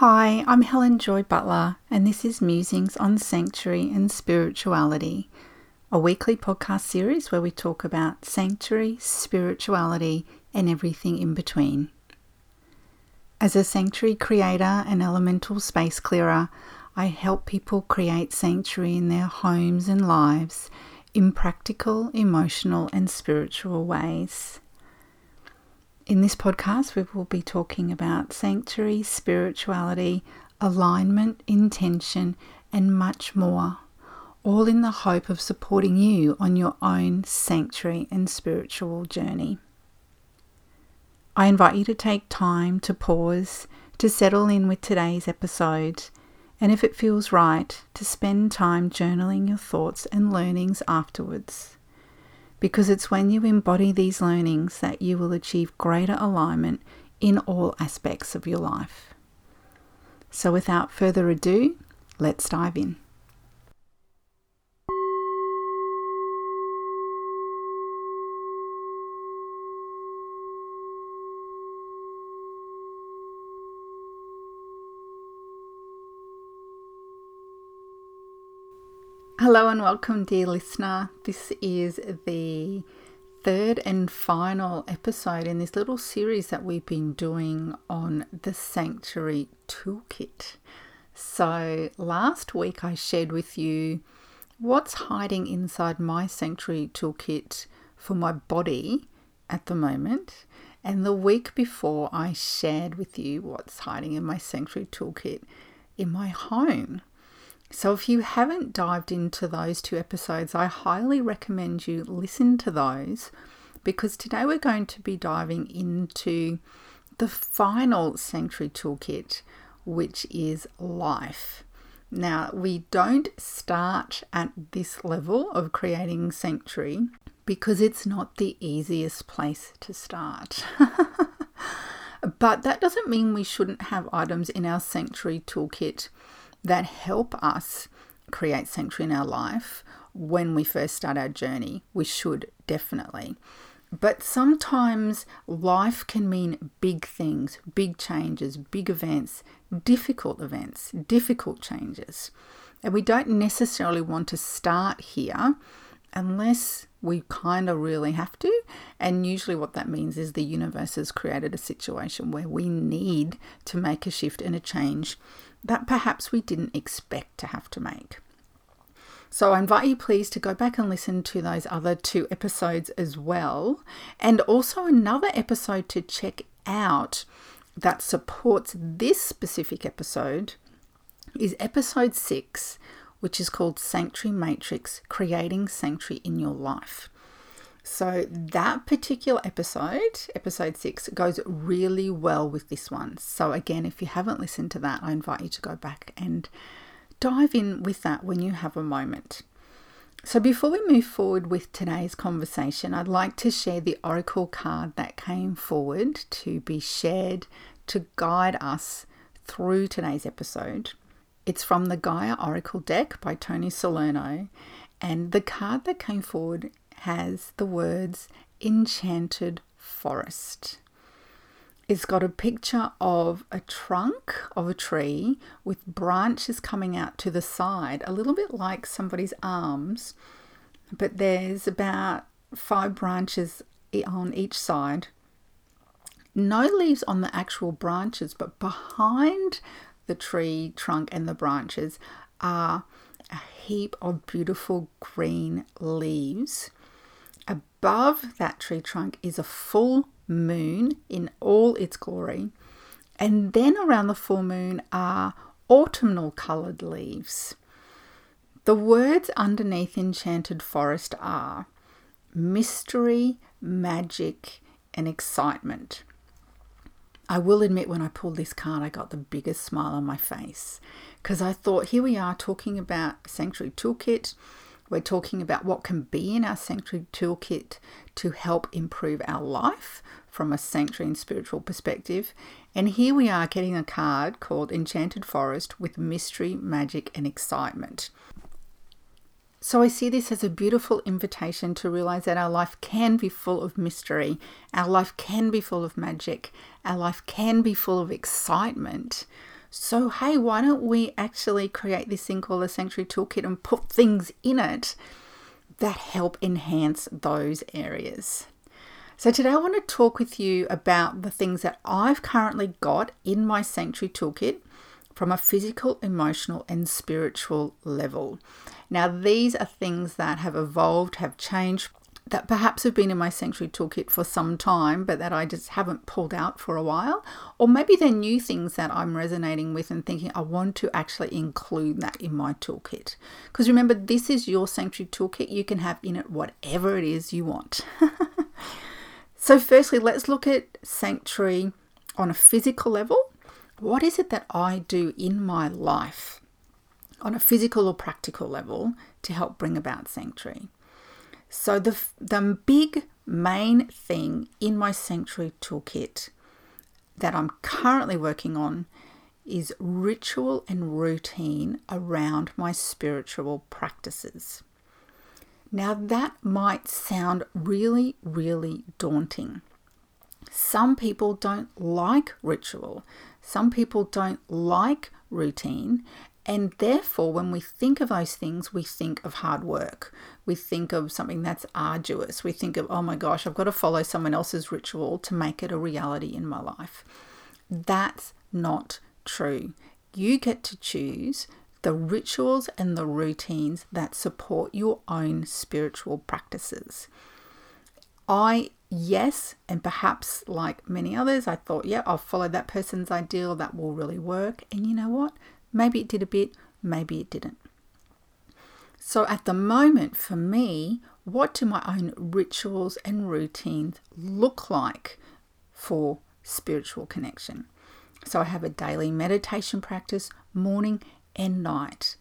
Hi, I'm Helen Joy Butler, and this is Musings on Sanctuary and Spirituality, a weekly podcast series where we talk about sanctuary, spirituality, and everything in between. As a sanctuary creator and elemental space clearer, I help people create sanctuary in their homes and lives in practical, emotional, and spiritual ways. In this podcast, we will be talking about sanctuary, spirituality, alignment, intention, and much more, all in the hope of supporting you on your own sanctuary and spiritual journey. I invite you to take time to pause, to settle in with today's episode, and if it feels right, to spend time journaling your thoughts and learnings afterwards because it's when you embody these learnings that you will achieve greater alignment in all aspects of your life. So, without further ado, let's dive in. Hello and welcome, dear listener. This is the third and final episode in this little series that we've been doing on the Sanctuary Toolkit. So, last week I shared with you what's hiding inside my Sanctuary Toolkit for my body at the moment. And the week before, I shared with you what's hiding in my Sanctuary Toolkit in my home. So, if you haven't dived into those two episodes, I highly recommend you listen to those because today we're going to be diving into the final Sanctuary Toolkit, which is life. Now, we don't start at this level of creating Sanctuary because it's not the easiest place to start. but that doesn't mean we shouldn't have items in our Sanctuary Toolkit that help us create sanctuary in our life when we first start our journey. We should definitely. But sometimes life can mean big things, big changes, big events, difficult events, difficult changes. And we don't necessarily want to start here unless we kind of really have to. And usually, what that means is the universe has created a situation where we need to make a shift and a change that perhaps we didn't expect to have to make. So I invite you please to go back and listen to those other two episodes as well, and also another episode to check out that supports this specific episode is episode 6, which is called Sanctuary Matrix Creating Sanctuary in Your Life. So, that particular episode, episode six, goes really well with this one. So, again, if you haven't listened to that, I invite you to go back and dive in with that when you have a moment. So, before we move forward with today's conversation, I'd like to share the Oracle card that came forward to be shared to guide us through today's episode. It's from the Gaia Oracle deck by Toni Salerno, and the card that came forward has the words Enchanted Forest. It's got a picture of a trunk of a tree with branches coming out to the side, a little bit like somebody's arms, but there's about five branches on each side. No leaves on the actual branches, but behind the tree trunk and the branches are a heap of beautiful green leaves. Above that tree trunk is a full moon in all its glory. And then around the full moon are autumnal coloured leaves. The words underneath Enchanted Forest are mystery, magic, and excitement. I will admit, when I pulled this card, I got the biggest smile on my face because I thought, here we are talking about Sanctuary Toolkit. We're talking about what can be in our sanctuary toolkit to help improve our life from a sanctuary and spiritual perspective. And here we are getting a card called Enchanted Forest with mystery, magic, and excitement. So I see this as a beautiful invitation to realize that our life can be full of mystery, our life can be full of magic, our life can be full of excitement So, hey, why don't we actually create this thing called a sanctuary toolkit and put things in it that help enhance those areas? So, today I want to talk with you about the things that I've currently got in my sanctuary toolkit from a physical, emotional, and spiritual level. Now, these are things that have evolved, have changed, that perhaps have been in my sanctuary toolkit for some time, but that I just haven't pulled out for a while. Or maybe they're new things that I'm resonating with and thinking I want to actually include that in my toolkit. Because remember, this is your sanctuary toolkit. You can have in it whatever it is you want. so, firstly, let's look at sanctuary on a physical level what is it that I do in my life on a physical or practical level to help bring about sanctuary? So, the, the big main thing in my sanctuary toolkit that I'm currently working on is ritual and routine around my spiritual practices. Now, that might sound really, really daunting. Some people don't like ritual. Some people don't like routine, and therefore, when we think of those things, we think of hard work. We think of something that's arduous. We think of, oh my gosh, I've got to follow someone else's ritual to make it a reality in my life. That's not true. You get to choose the rituals and the routines that support your own spiritual practices. I yes, and perhaps like many others, I thought, yeah, I'll follow that person's ideal, that will really work. And you know what? Maybe it did a bit, maybe it didn't. So at the moment, for me, what do my own rituals and routines look like for spiritual connection? So I have a daily meditation practice, morning and night.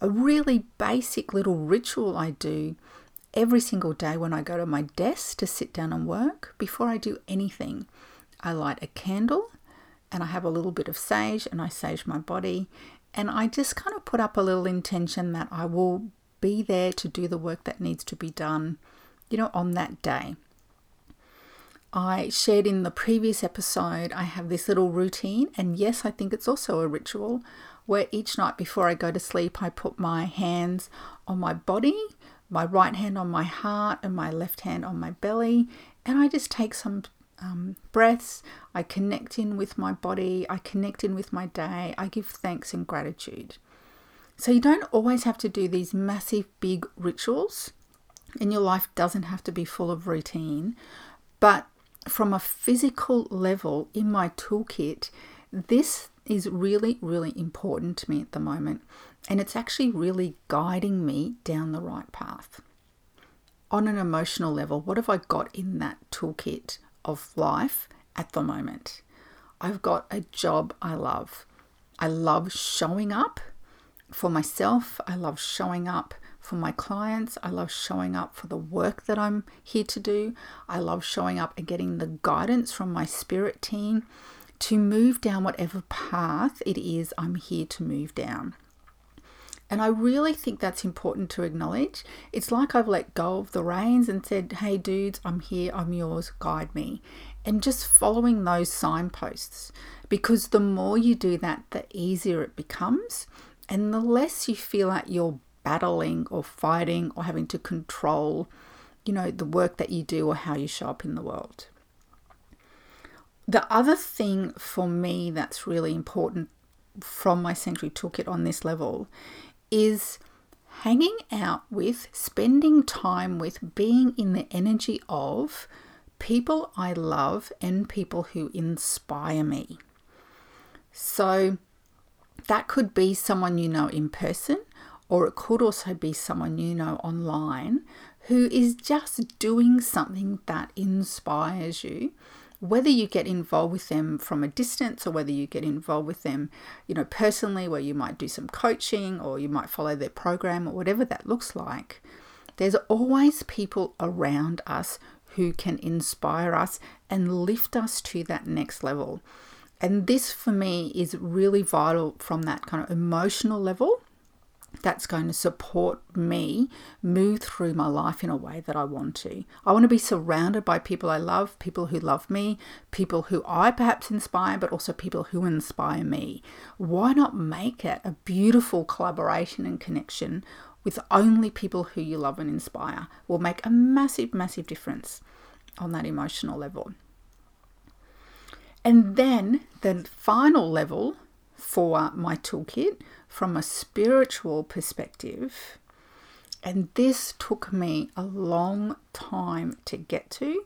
A really basic little ritual I do every single day when I go to my desk to sit down and work, before I do anything, I light a candle and I have a little bit of sage and I sage my body. And I just kind of put up a little intention that I will be there to do the work that needs to be done, you know, on that day. I shared in the previous episode, I have this little routine, and yes, I think it's also a ritual where each night before I go to sleep, I put my hands on my body my right hand on my heart and my left hand on my belly. And I just take some um, breaths. I connect in with my body. I connect in with my day. I give thanks and gratitude. So you don't always have to do these massive, big rituals, and your life doesn't have to be full of routine. But from a physical level in my toolkit, this is really, really important to me at the moment. And it's actually really guiding me down the right path. On an emotional level, what have I got in that toolkit of life at the moment? I've got a job I love. I love showing up for myself. I love showing up for my clients. I love showing up for the work that I'm here to do. I love showing up and getting the guidance from my spirit team to move down whatever path it is I'm here to move down. And I really think that's important to acknowledge. It's like I've let go of the reins and said, hey, dudes, I'm here, I'm yours, guide me. And just following those signposts. Because the more you do that, the easier it becomes. And the less you feel like you're battling or fighting or having to control, you know, the work that you do or how you show up in the world. The other thing for me that's really important from my Sanctuary Toolkit on this level is hanging out with, spending time with, being in the energy of people I love and people who inspire me. So that could be someone you know in person, or it could also be someone you know online who is just doing something that inspires you whether you get involved with them from a distance or whether you get involved with them, you know, personally, where you might do some coaching or you might follow their program or whatever that looks like, there's always people around us who can inspire us and lift us to that next level. And this for me is really vital from that kind of emotional level that's going to support me move through my life in a way that I want to. I want to be surrounded by people I love, people who love me, people who I perhaps inspire, but also people who inspire me. Why not make it a beautiful collaboration and connection with only people who you love and inspire? Will make a massive, massive difference on that emotional level. And then the final level for my toolkit from a spiritual perspective. And this took me a long time to get to.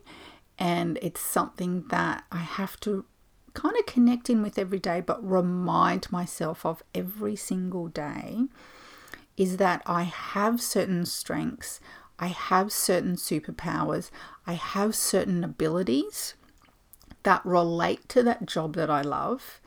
And it's something that I have to kind of connect in with every day, but remind myself of every single day is that I have certain strengths, I have certain superpowers, I have certain abilities that relate to that job that I love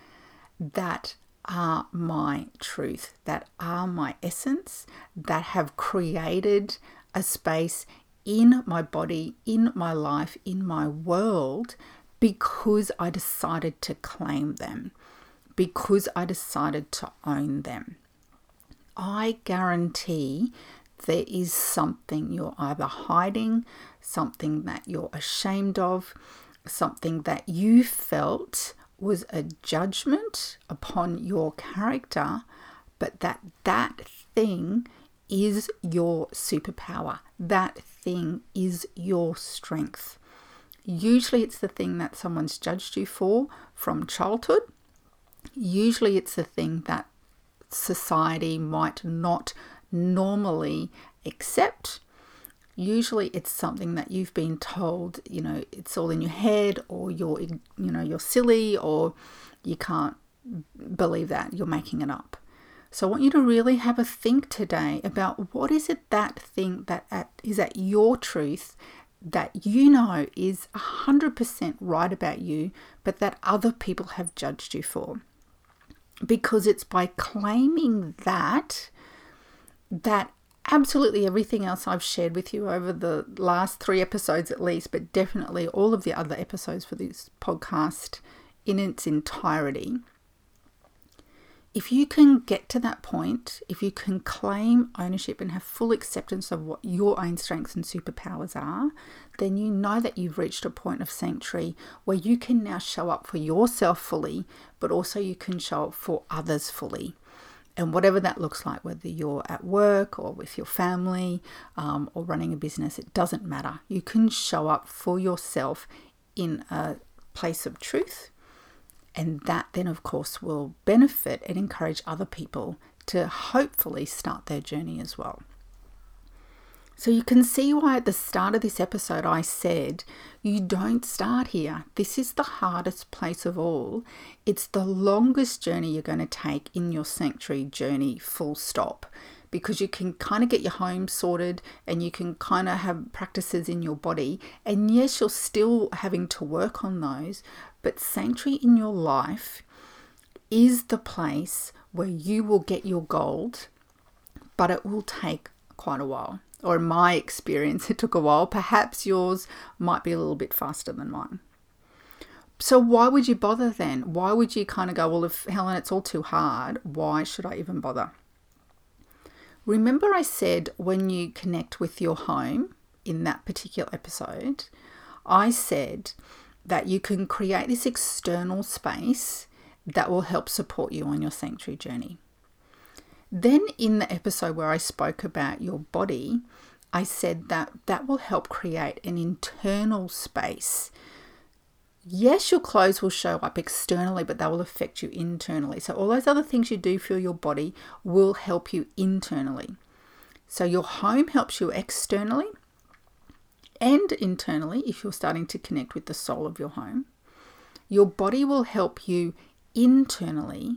that are my truth, that are my essence, that have created a space in my body, in my life, in my world, because I decided to claim them, because I decided to own them. I guarantee there is something you're either hiding, something that you're ashamed of, something that you felt was a judgment upon your character, but that that thing is your superpower. That thing is your strength. Usually it's the thing that someone's judged you for from childhood. Usually it's the thing that society might not normally accept usually it's something that you've been told you know it's all in your head or you're you know you're silly or you can't believe that you're making it up. So i want you to really have a think today about what is it that thing that at, is at your truth that you know is 100% right about you but that other people have judged you for. Because it's by claiming that that absolutely everything else I've shared with you over the last three episodes, at least, but definitely all of the other episodes for this podcast in its entirety. If you can get to that point, if you can claim ownership and have full acceptance of what your own strengths and superpowers are, then you know that you've reached a point of sanctuary where you can now show up for yourself fully, but also you can show up for others fully and whatever that looks like, whether you're at work or with your family um, or running a business, it doesn't matter. You can show up for yourself in a place of truth, and that then, of course, will benefit and encourage other people to hopefully start their journey as well. So you can see why at the start of this episode I said, you don't start here. This is the hardest place of all. It's the longest journey you're going to take in your sanctuary journey, full stop. Because you can kind of get your home sorted and you can kind of have practices in your body. And yes, you're still having to work on those, but sanctuary in your life is the place where you will get your gold, but it will take quite a while or in my experience, it took a while. Perhaps yours might be a little bit faster than mine. So, why would you bother then? Why would you kind of go, well, if Helen, it's all too hard, why should I even bother? Remember, I said when you connect with your home in that particular episode, I said that you can create this external space that will help support you on your sanctuary journey. Then, in the episode where I spoke about your body, I said that that will help create an internal space. Yes, your clothes will show up externally, but they will affect you internally. So, all those other things you do for your body will help you internally. So, your home helps you externally and internally if you're starting to connect with the soul of your home. Your body will help you internally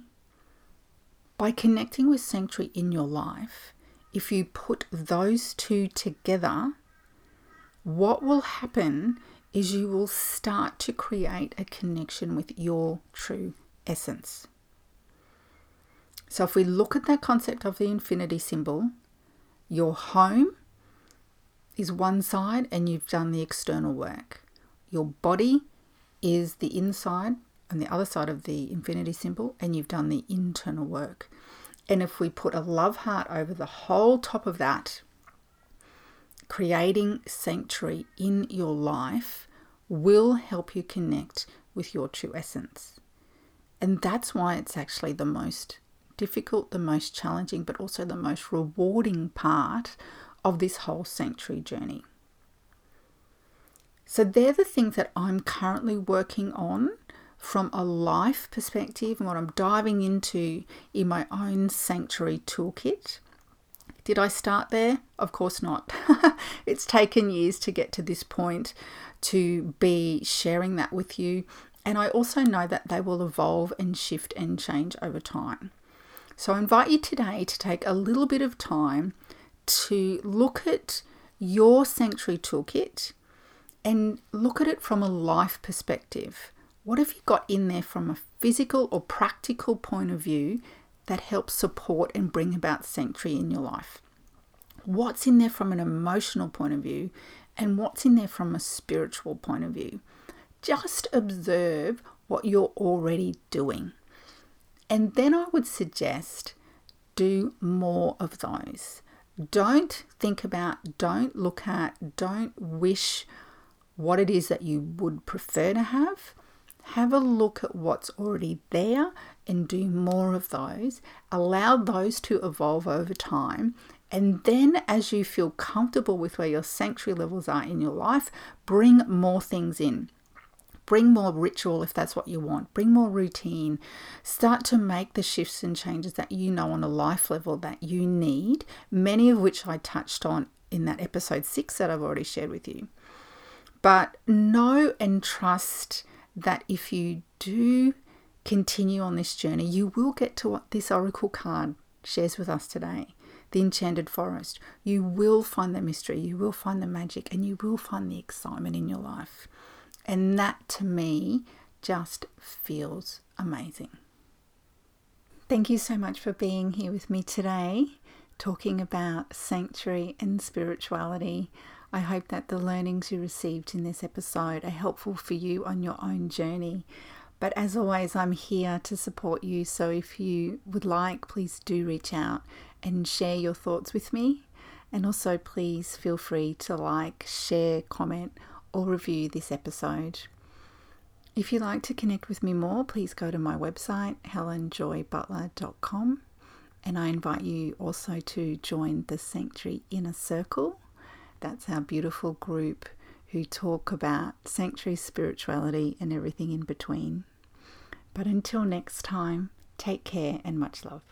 by connecting with Sanctuary in your life, if you put those two together, what will happen is you will start to create a connection with your true essence. So, if we look at that concept of the infinity symbol, your home is one side and you've done the external work. Your body is the inside on the other side of the infinity symbol and you've done the internal work. And if we put a love heart over the whole top of that, creating sanctuary in your life will help you connect with your true essence. And that's why it's actually the most difficult, the most challenging, but also the most rewarding part of this whole sanctuary journey. So, they're the things that I'm currently working on from a life perspective and what I'm diving into in my own sanctuary toolkit. Did I start there? Of course not. it's taken years to get to this point to be sharing that with you. And I also know that they will evolve and shift and change over time. So I invite you today to take a little bit of time to look at your sanctuary toolkit and look at it from a life perspective. What have you got in there from a physical or practical point of view that helps support and bring about sanctuary in your life? What's in there from an emotional point of view and what's in there from a spiritual point of view? Just observe what you're already doing. And then I would suggest do more of those. Don't think about, don't look at, don't wish what it is that you would prefer to have. Have a look at what's already there and do more of those. Allow those to evolve over time. And then, as you feel comfortable with where your sanctuary levels are in your life, bring more things in. Bring more ritual if that's what you want. Bring more routine. Start to make the shifts and changes that you know on a life level that you need, many of which I touched on in that episode six that I've already shared with you. But know and trust that if you do continue on this journey, you will get to what this oracle card shares with us today the enchanted forest. You will find the mystery, you will find the magic, and you will find the excitement in your life. And that to me just feels amazing. Thank you so much for being here with me today, talking about sanctuary and spirituality. I hope that the learnings you received in this episode are helpful for you on your own journey. But as always, I'm here to support you. So if you would like, please do reach out and share your thoughts with me. And also, please feel free to like, share, comment, or review this episode. If you'd like to connect with me more, please go to my website, helenjoybutler.com. And I invite you also to join the Sanctuary Inner Circle. That's our beautiful group who talk about sanctuary spirituality and everything in between. But until next time, take care and much love.